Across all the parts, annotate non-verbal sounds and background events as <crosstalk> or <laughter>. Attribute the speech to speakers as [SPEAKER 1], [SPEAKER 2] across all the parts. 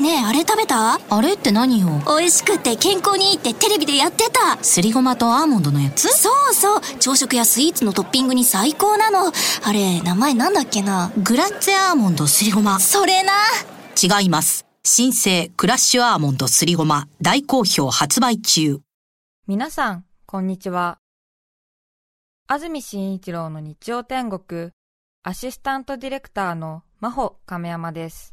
[SPEAKER 1] ねえあれ食べた？
[SPEAKER 2] あれって何よ？
[SPEAKER 1] 美味しくて健康にいいってテレビでやってた。
[SPEAKER 2] すりごまとアーモンドのやつ？
[SPEAKER 1] そうそう。朝食やスイーツのトッピングに最高なの。あれ名前なんだっけな？
[SPEAKER 2] グラッツェアーモンドすりごま。
[SPEAKER 1] それな。
[SPEAKER 2] 違います。新生クラッシュアーモンドすりごま。大好評発売中。
[SPEAKER 3] 皆さんこんにちは。安住紳一郎の日曜天国。アシスタントディレクターの真帆亀山です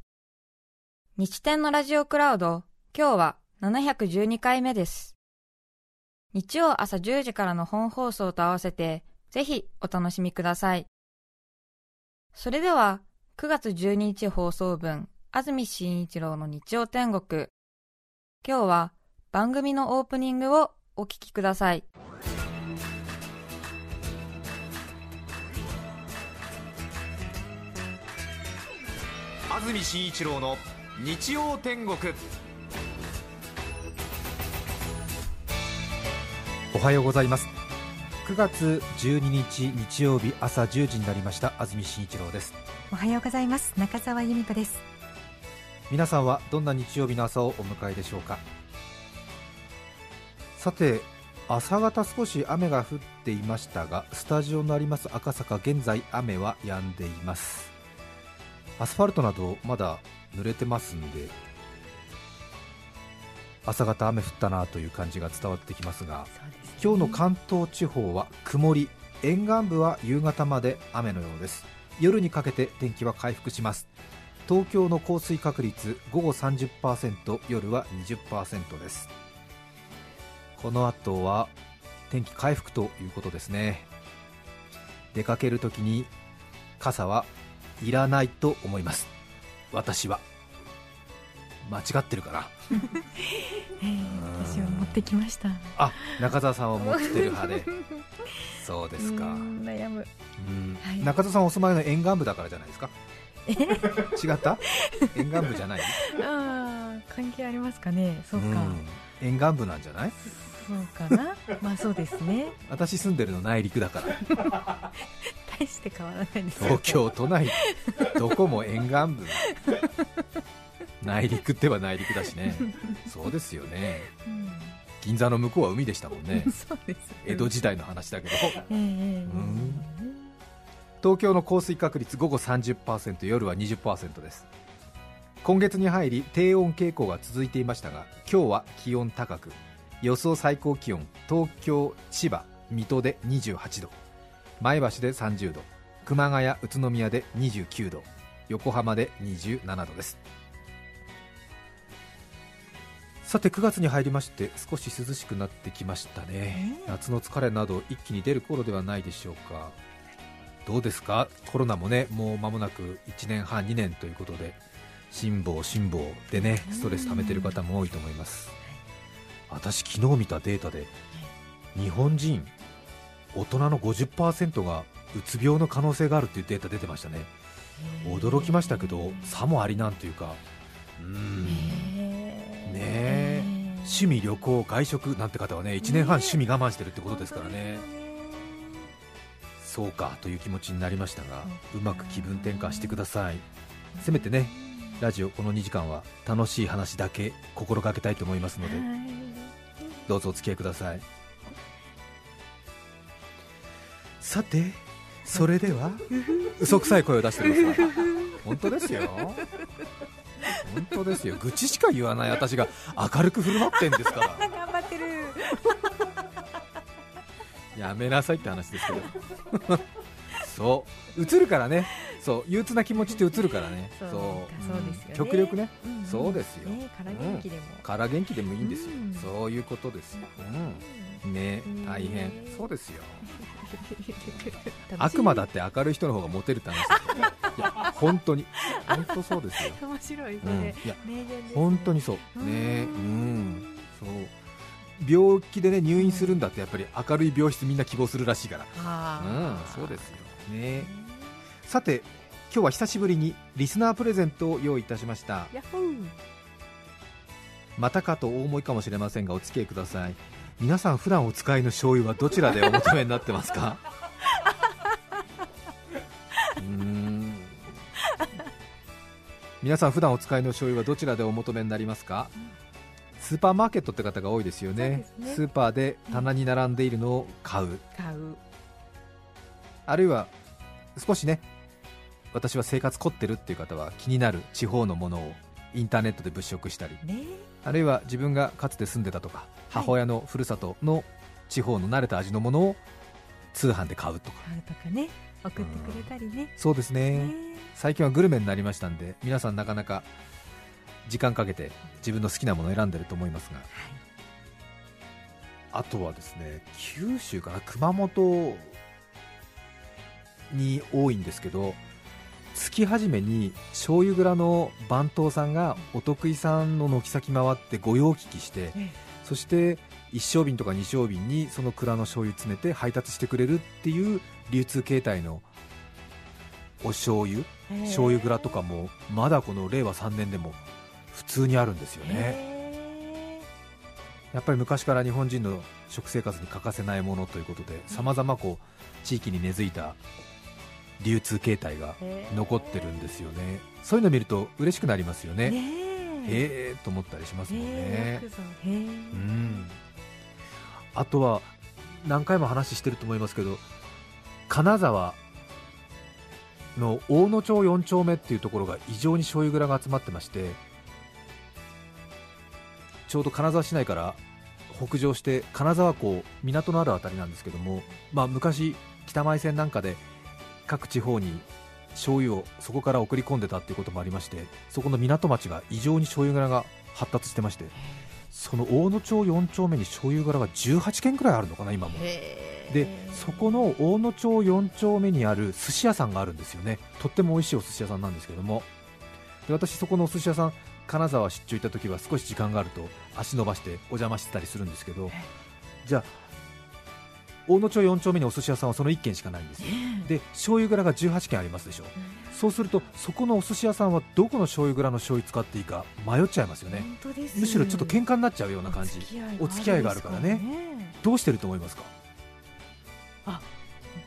[SPEAKER 3] 日天のラジオクラウド今日は712回目です。日曜朝10時からの本放送と合わせてぜひお楽しみください。それでは9月12日放送分安住紳一郎の日曜天国。今日は番組のオープニングをお聞きください。
[SPEAKER 4] 安住紳一郎の日曜天国。
[SPEAKER 5] おはようございます。9月12日日曜日朝10時になりました。安住紳一郎です。
[SPEAKER 6] おはようございます。中澤由美子です。
[SPEAKER 5] 皆さんはどんな日曜日の朝をお迎えでしょうか？さて朝方少し雨が降っていましたがスタジオのあります赤坂。現在雨は止んでいますアスファルトなどまだ濡れてますんで朝方雨降ったなという感じが伝わってきますが今日の関東地方は曇り沿岸部は夕方まで雨のようです。夜にかけて天気は回復します。東京の降水確率午後30%夜は20%です。この後は天気回復ということですね。出かけるときに傘はいらない。と思います私は。間違ってるかな。<laughs>
[SPEAKER 6] 私は持ってきました。
[SPEAKER 5] あ中澤さんは持ってる派で。そうですか。
[SPEAKER 6] 悩む、
[SPEAKER 5] うん。
[SPEAKER 6] はい。
[SPEAKER 5] 中澤さんお住まいの沿岸部だからじゃないですか。違った？沿岸部じゃない？<laughs>
[SPEAKER 6] ああ関係ありますかね。そうか、
[SPEAKER 5] ん。沿岸部なんじゃない？
[SPEAKER 6] そうかな。まあそうですね。<laughs>
[SPEAKER 5] 私住んでるの内陸だから
[SPEAKER 6] 大して変わらないです
[SPEAKER 5] 東京都内 <laughs> どこも沿岸部。内陸っては内陸だしね。そうですよね。
[SPEAKER 6] うん。
[SPEAKER 5] 銀座の向こうは海でしたもんね。
[SPEAKER 6] そうです。
[SPEAKER 5] 江戸時代の話だけど。
[SPEAKER 6] ええええ。
[SPEAKER 5] ん。東京の降水確率午後30%夜は20%です。今月に入り低温傾向が続いていましたが今日は気温高く。予想最高気温東京千葉水戸で28度前橋で30度熊谷宇都宮で29度横浜で27度です。さて9月に入りまして少し涼しくなってきましたね、夏の疲れなど一気に出る頃ではないでしょうか。どうですか？コロナもねもう間もなく1年半2年ということで辛抱辛抱でねストレス溜めてる方も多いと思います。私昨日見たデータで日本人大人の50%がうつ病の可能性があるっていうデータ出てましたね。驚きましたけどさもありなんというか。うー。んねえ。趣味旅行外食なんて方はね1年半趣味我慢してるってことですからね。そうかという気持ちになりましたがうまく気分転換してください。せめてねラジオこの2時間は楽しい話だけ心がけたいと思いますのでどうぞお付き合いくださいさてそれでは？<laughs> 嘘くさい声を出してください。本当ですよ。本当ですよ。愚痴しか言わない私が。明るく振る舞ってんですから。<laughs>
[SPEAKER 6] 頑張ってる。<laughs>
[SPEAKER 5] やめなさいって話ですけど。そう。映るからね。そう。憂鬱な気持ちって映るからね。
[SPEAKER 6] そう。
[SPEAKER 5] 極力ね、
[SPEAKER 6] うん
[SPEAKER 5] そうですよ、
[SPEAKER 6] ね。から元気でも、
[SPEAKER 5] から元気でもいいんですよ、
[SPEAKER 6] うん。
[SPEAKER 5] そういうことですよ、うん、ね大変。そうですよ。<laughs> 悪魔だって明るい人の方がモテるって話ですよいや本当に。本当そうですよ、
[SPEAKER 6] 面白いそ
[SPEAKER 5] うん、い
[SPEAKER 6] れ、
[SPEAKER 5] や
[SPEAKER 6] ね。
[SPEAKER 5] 本当にそう。ね。うん。そう。病気でね入院するんだってやっぱり明るい病室みんな希望するらしいから。
[SPEAKER 6] あ
[SPEAKER 5] うん。
[SPEAKER 6] ー
[SPEAKER 5] そうですよ。ね。さて今日は久しぶりにリスナープレゼントを用意いたしました。またかとお思いかもしれませんがお付き合いください皆さん普段お使いの醤油はどちらでお求めになってますか？うーん。皆さん普段お使いの醤油はどちらでお求めになりますか、スーパーマーケットって方が多いですよね。
[SPEAKER 6] ね。
[SPEAKER 5] スーパーで棚に並んでいるのを買う、
[SPEAKER 6] 買う。
[SPEAKER 5] あるいは少しね私は生活凝ってるっていう方は気になる地方のものをインターネットで物色したり。
[SPEAKER 6] ね。
[SPEAKER 5] あるいは自分がかつて住んでたとか母親のふるさとの地方の慣れた味のものを通販で買うとか。
[SPEAKER 6] 買うとかね。送ってくれたりね。
[SPEAKER 5] そうですね。
[SPEAKER 6] ね。
[SPEAKER 5] 最近はグルメになりましたんで皆さんなかなか時間かけて自分の好きなものを選んでると思いますが。あとはですね九州から熊本に多いんですけど月初めに醤油蔵の番頭さんがお得意さんの軒先回って御用聞きして
[SPEAKER 6] え
[SPEAKER 5] そして1升瓶とか2升瓶にその蔵の醤油詰めて配達してくれるっていう流通形態のお醤油醤油蔵とかもまだこの令和3年でも普通にあるんですよね。
[SPEAKER 6] へ
[SPEAKER 5] やっぱり昔から日本人の食生活に欠かせないものということでさまざまこう地域に根付いた流通形態が
[SPEAKER 6] ー。
[SPEAKER 5] 残ってるんですよね。そういうの見ると嬉しくなりますよね。
[SPEAKER 6] ね
[SPEAKER 5] へえー。と思ったりしますもん。
[SPEAKER 6] へ
[SPEAKER 5] ねうん。あとは何回も話してると思いますけど金沢の大野町4丁目っていうところが異常に醤油蔵が集まってましてちょうど金沢市内から北上して金沢港港のある辺りなんですけども、まあ、昔北前線なんかで各地方に醤油をそこから送り込んでたっていうこともありましてそこの港町が異常に醤油蔵が発達してましてその大野町4丁目に醤油蔵が18軒くらいあるのかな今も。でそこの大野町4丁目にある寿司屋さんがあるんですよね。とっても美味しいお寿司屋さんなんですけども。で私そこのお寿司屋さん金沢出張行った時は少し時間があると足伸ばしてお邪魔してたりするんですけどじゃあ大野町4丁目にお寿司屋さんはその1軒しかないんですよ。で醤油蔵が18軒ありますでしょ。そうするとそこのお寿司屋さんはどこの醤油蔵の醤油使っていいか迷っちゃいますよね。むしろちょっと喧嘩になっちゃうような感じ。お付き合いがあるからね。どうしてると思いますか？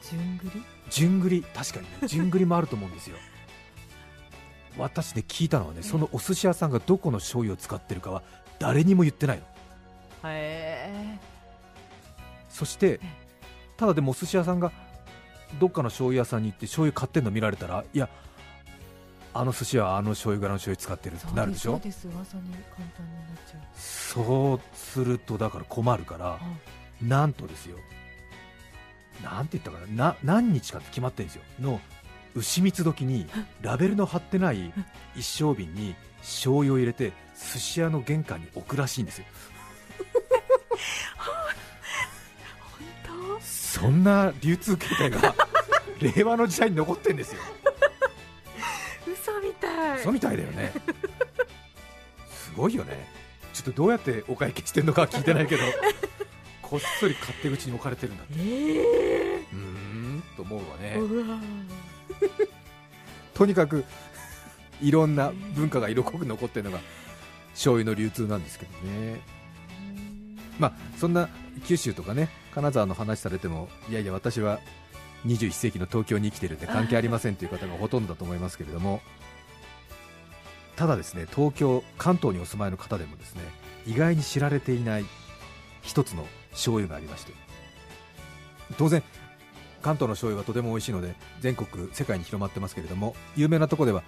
[SPEAKER 6] 順繰り？
[SPEAKER 5] 順繰り。確かにね。順繰りもあると思うんですよ。<laughs> 私ね聞いたのはねそのお寿司屋さんがどこの醤油を使ってるかは誰にも言ってないの。
[SPEAKER 6] へ
[SPEAKER 5] そしてただでもお寿司屋さんがどっかの醤油屋さんに行って醤油買ってんの見られたらいやあの寿司はあの醤油柄の醤油使ってるってなるでしょ？
[SPEAKER 6] そうです噂に簡単になっちゃう。
[SPEAKER 5] そうするとだから困るからなんとですよ。なんて言ったかな？な何日かって決まってるんですよ。の牛蜜時に <laughs> ラベルの貼ってない一升瓶に醤油を入れて寿司屋の玄関に置くらしいんですよ。
[SPEAKER 6] 本 <laughs>
[SPEAKER 5] そんな流通形態が <laughs> 令和の時代に残ってんですよ。
[SPEAKER 6] 当嘘みたい。
[SPEAKER 5] そうみたいだよね。すごいよね。ちょっとどうやってお会計してんのかは聞いてないけど <laughs> こっそり勝手口に置かれてるんだって。
[SPEAKER 6] え
[SPEAKER 5] うーんと思うわね。とにかくいろんな文化が色濃く残ってるのが醤油の流通なんですけどね。まあそんな九州とかね金沢の話されてもいやいや私は21世紀の東京に生きてるんで関係ありませんという方がほとんどだと思いますけれどもただですね東京関東にお住まいの方でもですね意外に知られていない一つの醤油がありまして当然関東の醤油はとても美味しいので全国世界に広まってますけれども有名なところでは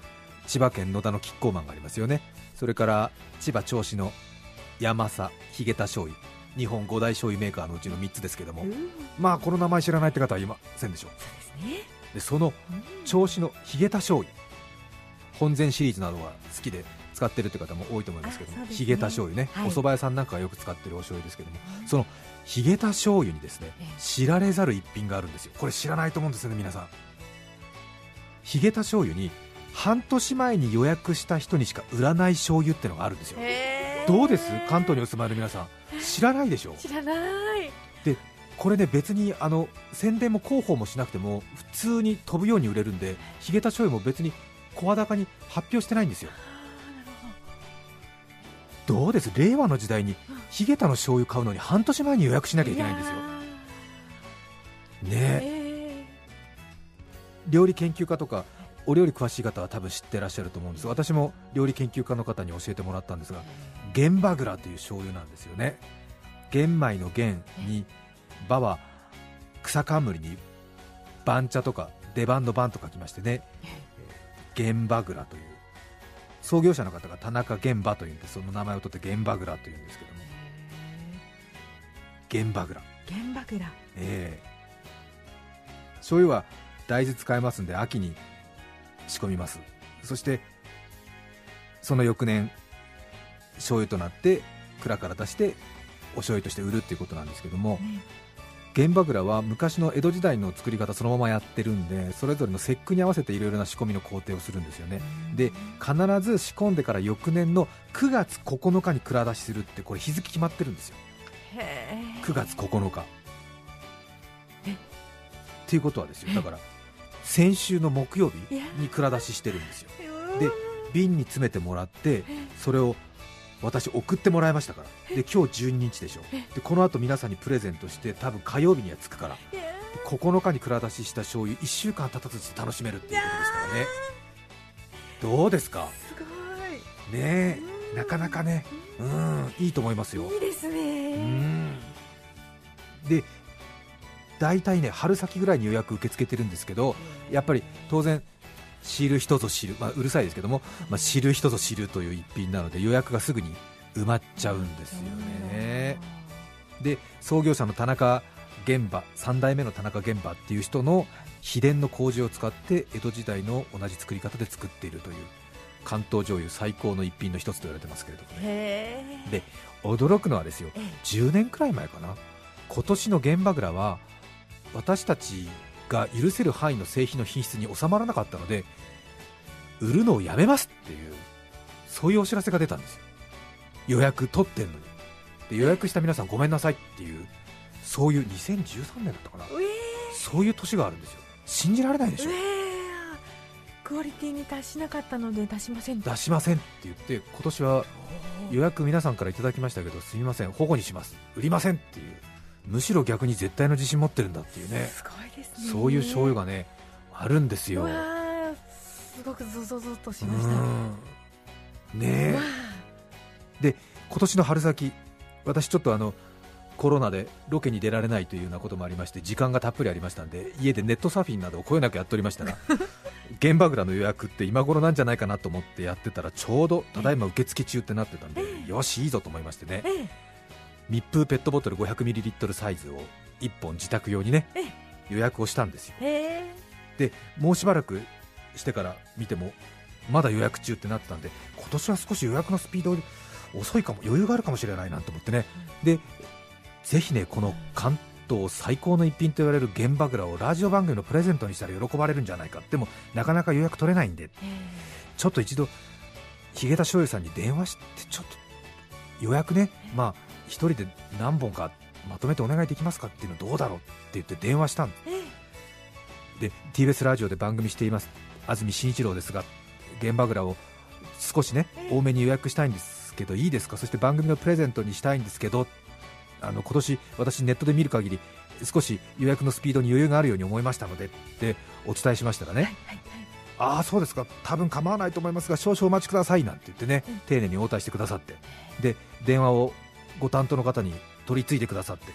[SPEAKER 5] 千葉県野田のキッコーマンがありますよね。それから千葉銚子の山佐ヒゲタ醤油。日本五大醤油メーカーのうちの3つですけども。まあこの名前知らないって方はいませんでしょう。
[SPEAKER 6] ですね。
[SPEAKER 5] でその銚子のヒゲタ醤油本膳シリーズなどが好きで使ってるって方も多いと思いますけども。
[SPEAKER 6] ね。
[SPEAKER 5] ヒゲタ醤油ね、
[SPEAKER 6] はい。
[SPEAKER 5] お蕎麦屋さんなんかがよく使ってるお醤油ですけども。そのヒゲタ醤油にですね
[SPEAKER 6] ええ。
[SPEAKER 5] 知られざる一品があるんですよ。これ知らないと思うんですよね皆さん。ヒゲタ醤油に半年前に予約した人にしか売らない醤油ってのがあるんですよ。どうです？関東にお住まいの皆さん知らないでしょ？
[SPEAKER 6] 知らない。
[SPEAKER 5] これね別にあの宣伝も広報もしなくても普通に飛ぶように売れるんでヒゲタ醤油も別に声高に発表してないんですよ。どうです？令和の時代にヒゲタの醤油買うのに半年前に予約しなきゃいけないんですよ。ね。
[SPEAKER 6] え
[SPEAKER 5] 料理研究家とかお料理詳しい方は多分知ってらっしゃると思うんですが私も料理研究家の方に教えてもらったんですが玄バグラという醤油なんですよね。玄米の玄に場は草冠に番茶とか出番の番と書きましてね <laughs> 玄バグラという創業者の方が田中玄馬というんでその名前を取って玄バグラというんですけども。玄バグラ
[SPEAKER 6] 原爆だ
[SPEAKER 5] ええ。醤油は大豆使えますんで秋に仕込みます。そしてその翌年醤油となって蔵から出してお醤油として売るっていうことなんですけども原爆蔵は昔の江戸時代の作り方そのままやってるんでそれぞれの節句に合わせていろいろな仕込みの工程をするんですよね。で必ず仕込んでから翌年の9月9日に蔵出しするってこれ日付決まってるんですよ。
[SPEAKER 6] へ
[SPEAKER 5] 9月9日。
[SPEAKER 6] え。
[SPEAKER 5] っていうことはですよ。だから先週の木曜日に蔵出ししてるんですよ。で瓶に詰めてもらってそれを私送ってもらいましたから。で今日12日でしょ。でこの後皆さんにプレゼントして多分火曜日には着くからで9日に蔵出しした醤油1週間経たずして楽しめるっていうことですからね。どうですか？
[SPEAKER 6] すご
[SPEAKER 5] ねえなかなかねうんいいと思いますよ。
[SPEAKER 6] いいいです
[SPEAKER 5] う
[SPEAKER 6] ね
[SPEAKER 5] ん。で大体ね春先ぐらいに予約受け付けてるんですけどやっぱり当然知る人ぞ知る、まあ、うるさいですけども、まあ、知る人ぞ知るという一品なので予約がすぐに埋まっちゃうんですよね。で創業者の田中玄馬3代目の田中玄馬っていう人の秘伝の麹を使って江戸時代の同じ作り方で作っているという関東醤油最高の一品の一つと言われてますけれどもね。で驚くのはですよ
[SPEAKER 6] ええ。
[SPEAKER 5] 10年くらい前かな？今年の原爆らは私たちが許せる範囲の製品の品質に収まらなかったので売るのをやめますっていうそういうお知らせが出たんですよ。予約取ってんのに。で予約した皆さんごめんなさいっていうそういう2013年だったかな。そういう年があるんですよ。信じられないでしょ。
[SPEAKER 6] クオリティに達しなかったので出しません。
[SPEAKER 5] 出しませんって言って今年は予約皆さんからいただきましたけどすみません保護にします。売りませんっていうむしろ逆に絶対の自信持ってるんだっていうね。
[SPEAKER 6] すごいですね。
[SPEAKER 5] そういう醤油がねあるんですよ。
[SPEAKER 6] すごくゾゾゾッとし
[SPEAKER 5] う
[SPEAKER 6] ました。
[SPEAKER 5] ん。ね
[SPEAKER 6] わ
[SPEAKER 5] え今年の春先私ちょっとあのコロナでロケに出られないというようなこともありまして時間がたっぷりありましたんで家でネットサーフィンなどをこよなくやっておりましたら原爆らの予約って今頃なんじゃないかなと思ってやってたらちょうどただいま受付中ってなってたんでよしいいぞと思いましてね。
[SPEAKER 6] ええ
[SPEAKER 5] 密封ペットボトル 500ml サイズを1本自宅用にね
[SPEAKER 6] え
[SPEAKER 5] 予約をしたんですよ。
[SPEAKER 6] ええ。
[SPEAKER 5] でもうしばらくしてから見てもまだ予約中ってなってたんで今年は少し予約のスピード遅いかも余裕があるかもしれないなと思ってね。でぜひねこの関東最高の一品と言われる原爆らをラジオ番組のプレゼントにしたら喜ばれるんじゃないかでもなかなか予約取れないんで。ちょっと一度ヒゲタ醤油さんに電話してちょっと予約ね。まあ一人で何本かまとめてお願いできますかっていうのどうだろうって言って電話したん
[SPEAKER 6] ええ。
[SPEAKER 5] で TBS ラジオで番組しています。安住紳一郎ですが原爆らを少しね多めに予約したいんですけどいいですか？そして番組のプレゼントにしたいんですけどあの今年私ネットで見る限り少し予約のスピードに余裕があるように思いましたのでってお伝えしましたらね、ああそうですか。多分構わないと思いますが少々お待ちくださいなんて言ってね、丁寧に応対してくださって。で電話をご担当の方に取り継いでくださって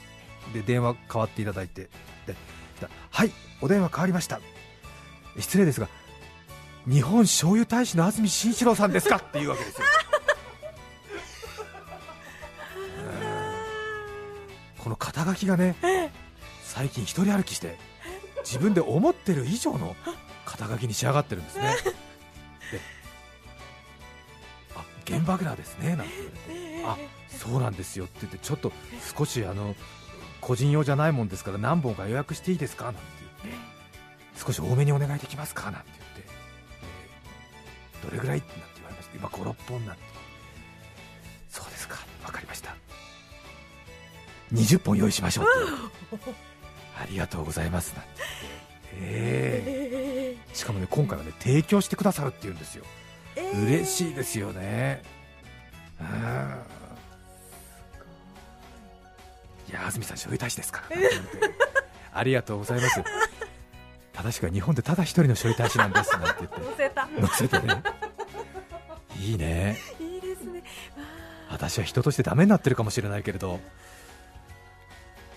[SPEAKER 5] で電話代わっていただいてではいお電話変わりました。失礼ですが日本醤油大使の安住紳一郎さんですか？っていうわけですよ。<laughs> この肩書きがね最近一人歩きして自分で思ってる以上の肩書きに仕上がってるんですね。であ原爆ラですねなんて言われて。あそうなんですよって言ってちょっと少しあの個人用じゃないもんですから何本か予約していいですかなんて言って少し多めにお願いできますかなんて言って、えーどれぐらいなんて言われました。今56本なんてそうですか分かりました。20本用意しましょうってありがとうございますなんてええしかもね今回はね提供してくださるって言うんですよ。嬉しいですよね。うんいや安住さん醤油大使ですから。<laughs> ありがとうございます。正しくは日本でただ一人の処理大使なんですなんて言って。
[SPEAKER 6] 乗せた。
[SPEAKER 5] 載せてね。いいね。
[SPEAKER 6] いいですね。
[SPEAKER 5] 私は人としてダメになってるかもしれないけれど。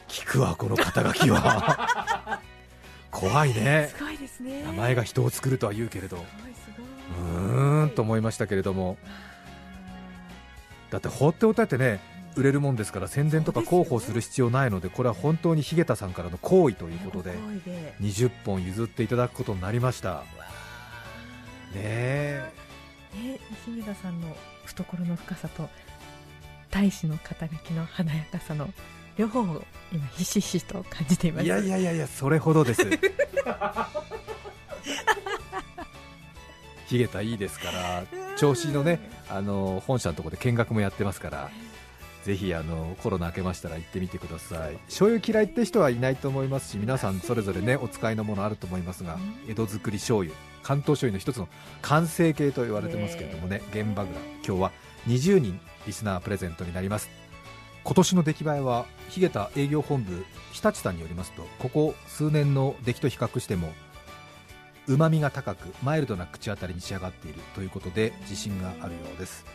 [SPEAKER 5] 聞くわこの肩書きは。<laughs> 怖いね。
[SPEAKER 6] すごいですね。
[SPEAKER 5] 名前が人を作るとは言うけれど。
[SPEAKER 6] すごいす
[SPEAKER 5] う
[SPEAKER 6] ごい。
[SPEAKER 5] ーんと思いましたけれども。だって放っておいたってね売れるもんですから宣伝とか広報する必要ないのでこれは本当に日下田さんからの好意ということで
[SPEAKER 6] ご好意で
[SPEAKER 5] 20本譲っていただくことになりました。ねえ。
[SPEAKER 6] ね日田さんの懐の深さと大使の肩書きの華やかさの両方を今ひしひしと感じています。
[SPEAKER 5] いやいやいやいやそれほどです。<laughs> ヒゲタいいですから調子のねあの本社のところで見学もやってますからぜひあのコロナ明けましたら行ってみてください。醤油嫌いって人はいないと思いますし皆さんそれぞれねお使いのものあると思いますが江戸作り醤油。関東醤油の一つの完成形と言われてますけれどもね原爆弾今日は20人リスナープレゼントになります。今年の出来栄えは日下営業本部日立さんによりますとここ数年の出来と比較してもうまみが高くマイルドな口当たりに仕上がっているということで自信があるようです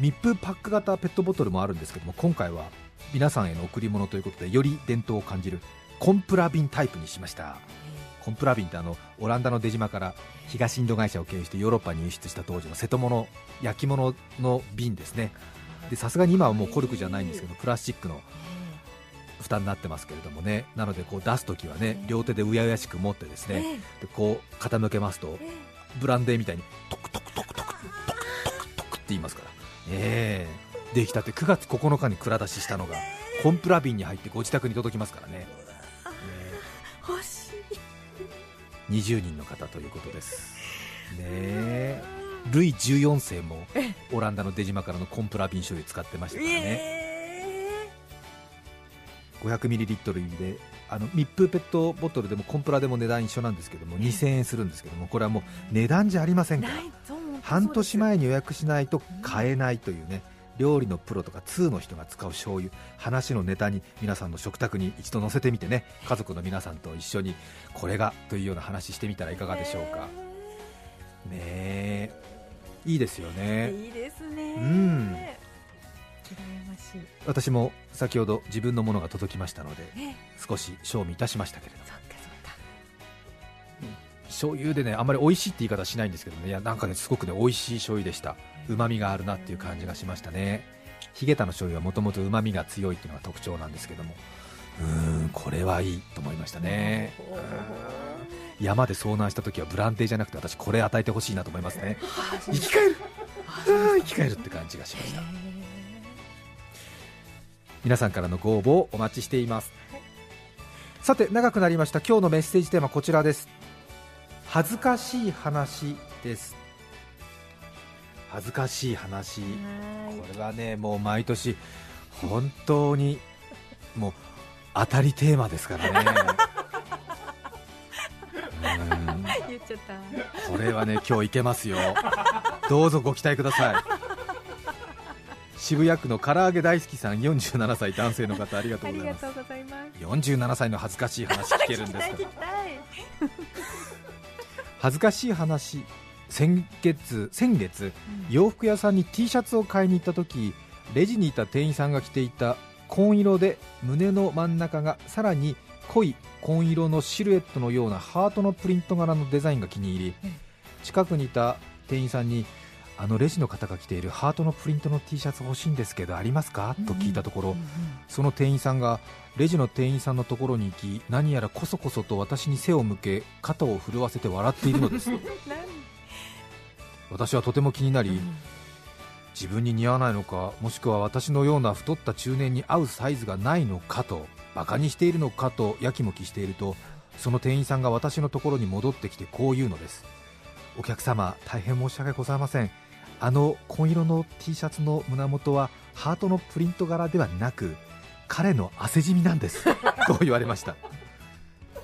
[SPEAKER 5] 密封パック型ペットボトルもあるんですけども今回は皆さんへの贈り物ということでより伝統を感じるコンプラ瓶タイプにしました。コンプラ瓶ってあのオランダの出島から東インド会社を経由してヨーロッパに輸出した当時の瀬戸物焼き物の瓶ですね。でさすがに今はもうコルクじゃないんですけどプラスチックの蓋になってますけれどもね。なのでこう出すときはね両手でうやうやしく持ってですねでこう傾けますとブランデーみたいにトクトクトクトクトクトクトクって言いますからええ。できたて9月9日に蔵出ししたのがコンプラ瓶に入ってご自宅に届きますからね、
[SPEAKER 6] 欲しい。
[SPEAKER 5] え20人の方ということです。ねえ。ルイ14世もオランダの出島からのコンプラ瓶醤油使ってましたからね。
[SPEAKER 6] え
[SPEAKER 5] 500ml 入りであの密封ペットボトルでもコンプラでも値段一緒なんですけども2000円するんですけどもこれはもう値段じゃありませんから半年前に予約しないと買えないというね料理のプロとか通の人が使う醤油話のネタに皆さんの食卓に一度載せてみてね家族の皆さんと一緒にこれがというような話してみたらいかがでしょうか。ねえ。いいですよ
[SPEAKER 6] え
[SPEAKER 5] ね。
[SPEAKER 6] いいですね。
[SPEAKER 5] うん。
[SPEAKER 6] 羨ましい
[SPEAKER 5] 私も先ほど自分のものが届きましたので
[SPEAKER 6] ね
[SPEAKER 5] 少し賞味いたしましたけれど
[SPEAKER 6] そっかそっか
[SPEAKER 5] 醤油でねあんまり美味しいって言い方しないんですけどね。いやなんかねすごくね美味しい醤油でした。うまみがあるなっていう感じがしましたね。ヒゲタの醤油はもともとうまみが強いっていうのが特徴なんですけども。うーんこれはいいと思いましたね。うん。山で遭難した時はブランデーじゃなくて私これ与えてほしいなと思いますね。生き返る。生き返るって感じがしました。皆さんからのご応募をお待ちしています。さて長くなりました。今日のメッセージテーマこちらです恥ずかしい話です。恥ずかしい話。これはねもう毎年本当にもう当たりテーマですからね。<laughs> うん。
[SPEAKER 6] 言っちゃった。
[SPEAKER 5] これはね今日いけますよ。どうぞご期待ください。渋谷区の唐揚げ大好きさん47歳男性の方ありがと
[SPEAKER 6] あ
[SPEAKER 5] うございます。
[SPEAKER 6] りがとうございます。
[SPEAKER 5] 47歳の恥ずかしい話聞けるんですから恥ずかしい話先月先月洋服屋さんに T シャツを買いに行った時レジにいた店員さんが着ていた紺色で胸の真ん中がさらに濃い紺色のシルエットのようなハートのプリント柄のデザインが気に入り
[SPEAKER 6] うん。
[SPEAKER 5] 近くにいた店員さんにあのレジの方が着ているハートのプリントの T シャツ欲しいんですけどありますか？と聞いたところ、その店員さんがレジの店員さんのところに行き何やらこそこそと私に背を向け肩を震わせて笑っているのです。<laughs> 私はとても気になり、自分に似合わないのかもしくは私のような太った中年に合うサイズがないのかとバカにしているのかとやきもきしているとその店員さんが私のところに戻ってきてこう言うのです。お客様大変申し訳ございませんあの紺色の T シャツの胸元はハートのプリント柄ではなく彼の汗じみなんです <laughs> と言われました。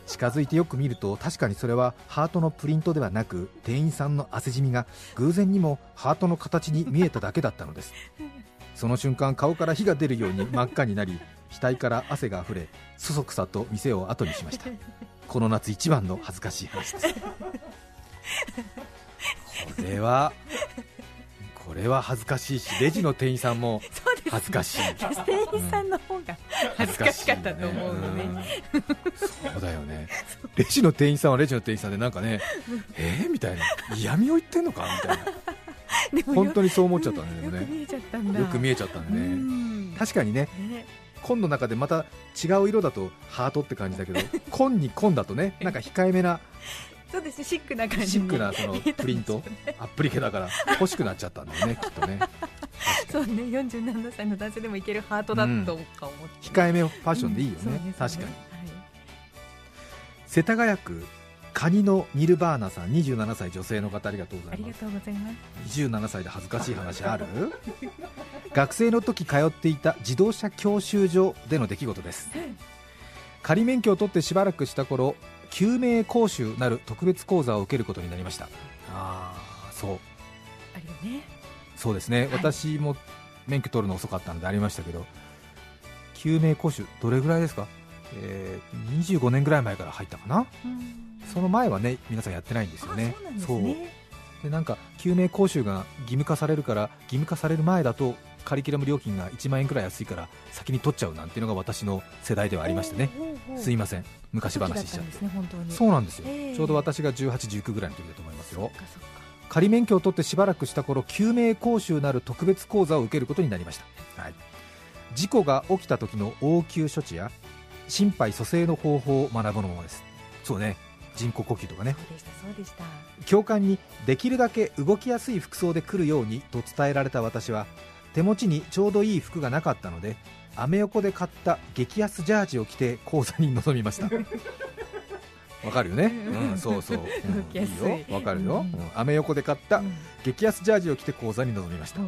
[SPEAKER 5] 近づいてよく見ると確かにそれはハートのプリントではなく店員さんの汗じみが偶然にもハートの形に見えただけだったのです。その瞬間顔から火が出るように真っ赤になり額から汗があふれそそくさと店を後にしました。この夏一番の恥ずかしい話です。<laughs> これはこれは恥ずかしいしレジの店員さんも恥ずかしい。
[SPEAKER 6] 店員さんの方が恥ずかしかったと思うのね、
[SPEAKER 5] うんそうだよね。レジの店員さんはレジの店員さんでなんかねえー、みたいな。嫌味を言ってんのか？みたいな。本当にそう思っちゃったんだよね。
[SPEAKER 6] よく見えちゃったんだ。
[SPEAKER 5] よく見えちゃったんで
[SPEAKER 6] う
[SPEAKER 5] ね
[SPEAKER 6] ん。
[SPEAKER 5] 確かにね
[SPEAKER 6] ね。
[SPEAKER 5] 紺の中でまた違う色だとハートって感じだけど紺に紺だとねなんか控えめな
[SPEAKER 6] そうですねシックな感じに
[SPEAKER 5] シックなそのプリント？
[SPEAKER 6] ね
[SPEAKER 5] アップリケだから欲しくなっちゃったんだよね <laughs> きっとね。
[SPEAKER 6] そうね47歳の男性でもいけるハートだとか思って、
[SPEAKER 5] 控えめファッションでいいよ
[SPEAKER 6] うん
[SPEAKER 5] ね確かに。
[SPEAKER 6] はい。
[SPEAKER 5] 世田谷区カニのニルバーナさん27歳女性の方ありがとうござ
[SPEAKER 6] ありが
[SPEAKER 5] います
[SPEAKER 6] とうございます。
[SPEAKER 5] 27歳で恥ずかしい話ある？<laughs> 学生の時通っていた自動車教習所での出来事です。<laughs> 仮免許を取ってしばらくした頃救命講習なる特別講座を受けることになりました。ああそう。
[SPEAKER 6] あるよね。
[SPEAKER 5] そうですね、私も免許取るの遅かったんでありましたけど救命講習どれぐらいですか、えー25年ぐらい前から入ったかな？その前はね皆さんやってないんですよね。
[SPEAKER 6] あそうなんですね。
[SPEAKER 5] でなんか救命講習が義務化されるから義務化される前だとカリキュラム料金が1万円くらい安いから先に取っちゃうなんていうのが私の世代ではありましてね。すいません。昔話しちゃっ
[SPEAKER 6] 時だったんですね
[SPEAKER 5] そうなんですよ、
[SPEAKER 6] ええ
[SPEAKER 5] ちょうど私が18、19ぐらいの時だと思いますよ。仮免許を取ってしばらくした頃救命講習なる特別講座を受けることになりました、はい、事故が起きた時の応急処置や心肺蘇生の方法を学ぶものです。そうね。人工呼吸とかね。教官にできるだけ動きやすい服装で来るようにと伝えられた私は手持ちにちょうどいい服がなかったのでアメ横で買った激安ジャージを着て講座に臨みました。<laughs> わかるよね、うん、そうそう、うん。
[SPEAKER 6] い。
[SPEAKER 5] いいよ。わかるよ、
[SPEAKER 6] うん。
[SPEAKER 5] うん。アメ横で買った
[SPEAKER 6] うん。
[SPEAKER 5] 激安ジャージを着て講座に臨みました。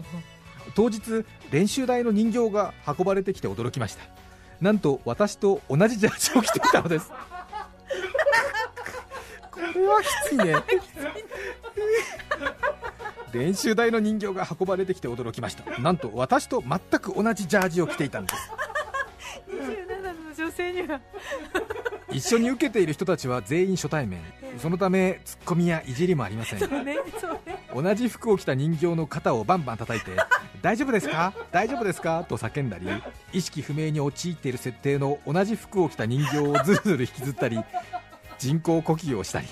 [SPEAKER 5] 当日練習台の人形が運ばれてきて驚きました。なんと私と同じジャージを着てきたのです。<laughs> これはきついね練習台の人形が運ばれてきて驚きました。なんと私と全く同じジャージを着ていたんです。
[SPEAKER 6] 27の女性には。
[SPEAKER 5] 一緒に受けている人たちは全員初対面。そのためツッコミやいじりもありません。
[SPEAKER 6] ねね。
[SPEAKER 5] 同じ服を着た人形の肩をバンバン叩いて「大丈夫ですか？大丈夫ですか?」と叫んだり意識不明に陥っている設定の同じ服を着た人形をずるずる引きずったり人工呼吸をしたり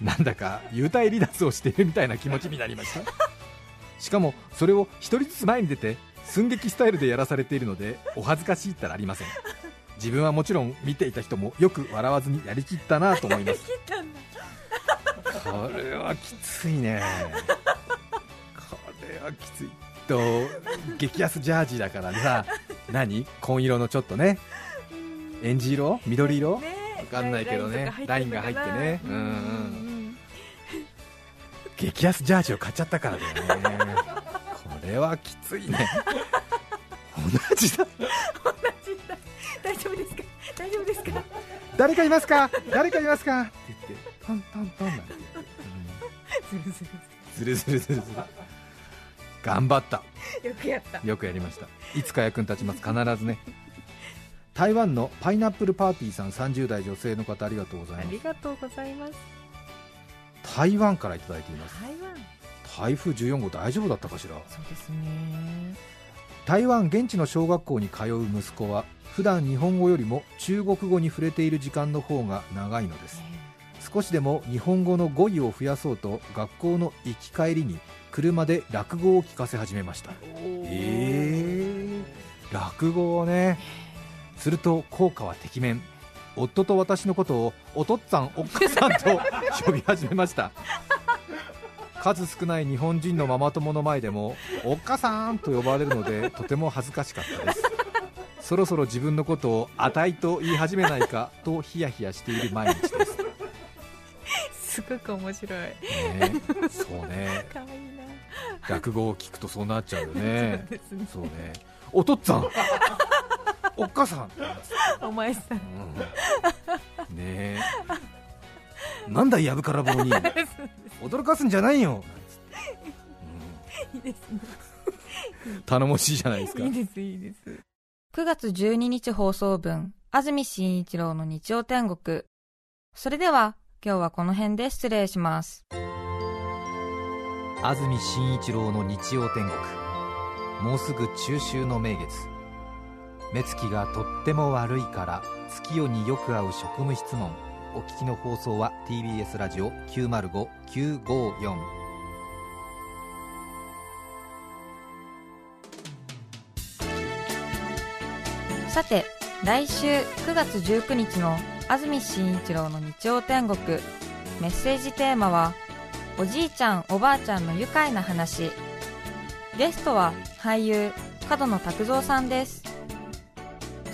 [SPEAKER 5] なんだか幽体離脱をしているみたいな気持ちになりました。しかもそれを一人ずつ前に出て寸劇スタイルでやらされているのでお恥ずかしいったらありません。自分はもちろん見ていた人もよく笑わずにやりきったなと思います。
[SPEAKER 6] 切ったんだ。
[SPEAKER 5] これはきついね。これはきつい。と激安ジャージだからさ。何？紺色のちょっとね。エンジ色？緑色？
[SPEAKER 6] ね。
[SPEAKER 5] わかんないけどね。ラインが入ってね。うんうん
[SPEAKER 6] ん
[SPEAKER 5] 激安ジャージを買っちゃったからだよね。これはきついね。同じだ。
[SPEAKER 6] 大丈夫ですか？大丈夫ですか？
[SPEAKER 5] 誰かいますか？誰かいますか？って言ってトントントンなんて
[SPEAKER 6] ずるずる
[SPEAKER 5] うんずるずる。頑張った。
[SPEAKER 6] よくやった。
[SPEAKER 5] よくやりました。いつか役に立ちます。必ずね。台湾のパイナップルパーティーさん30代女性の方ありがとうござ
[SPEAKER 6] あ
[SPEAKER 5] います。
[SPEAKER 6] りがとうございます
[SPEAKER 5] 台湾からいただいています。
[SPEAKER 6] 台
[SPEAKER 5] 風14号大丈夫だったかしら？
[SPEAKER 6] そうですね。
[SPEAKER 5] 台湾現地の小学校に通う息子は普段日本語よりも中国語に触れている時間の方が長いのです。少しでも日本語の語彙を増やそうと学校の行き帰りに車で落語を聞かせ始めました。えー、落語をね。すると効果はてきめん夫と私のことをおとっつぁんおっかさんと呼び始めました。<laughs> 数少ない日本人のママ友の前でもおっかさんと呼ばれるのでとても恥ずかしかったです。そろそろ自分のことをあたいと言い始めないかとヒヤヒヤしている毎日です、ね
[SPEAKER 6] すごく面白い。
[SPEAKER 5] え、そうね。
[SPEAKER 6] 可愛いな。
[SPEAKER 5] 落語を聞くとそうなっちゃうよね。<laughs>
[SPEAKER 6] そうですね。
[SPEAKER 5] そうね。おとっつぁんおっかさん
[SPEAKER 6] お前さん
[SPEAKER 5] うん。ねえ。なんだいやぶから棒に。<laughs> 驚かすんじゃないよ。なん
[SPEAKER 6] いいですね。
[SPEAKER 5] うん。頼もしいじゃないですか。
[SPEAKER 6] いいですいいです。
[SPEAKER 3] 9月12日放送分、安住紳一郎の日曜天国。それでは今日はこの辺で失礼します。
[SPEAKER 5] 安住紳一郎の日曜天国。もうすぐ中秋の名月目つきがとっても悪いから月夜によく合う職務質問お聞きの放送は TBS ラジオ905954
[SPEAKER 3] さて、来週9月19日の安住紳一郎の日曜天国、メッセージテーマは、おじいちゃんおばあちゃんの愉快な話。ゲストは俳優、角野拓三さんです。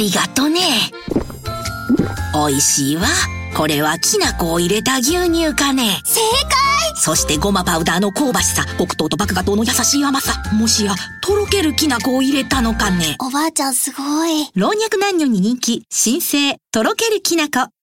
[SPEAKER 2] りがとね。美味しいわ。これはきな粉を入れた牛乳かね。
[SPEAKER 1] 正解
[SPEAKER 2] そしてごまパウダーの香ばしさ、黒糖と麦芽糖の優しい甘さ。もしや、とろけるきな粉を入れたのかね。
[SPEAKER 1] おばあちゃんすごい
[SPEAKER 2] 老若男女に人気、新生、とろけるきな粉。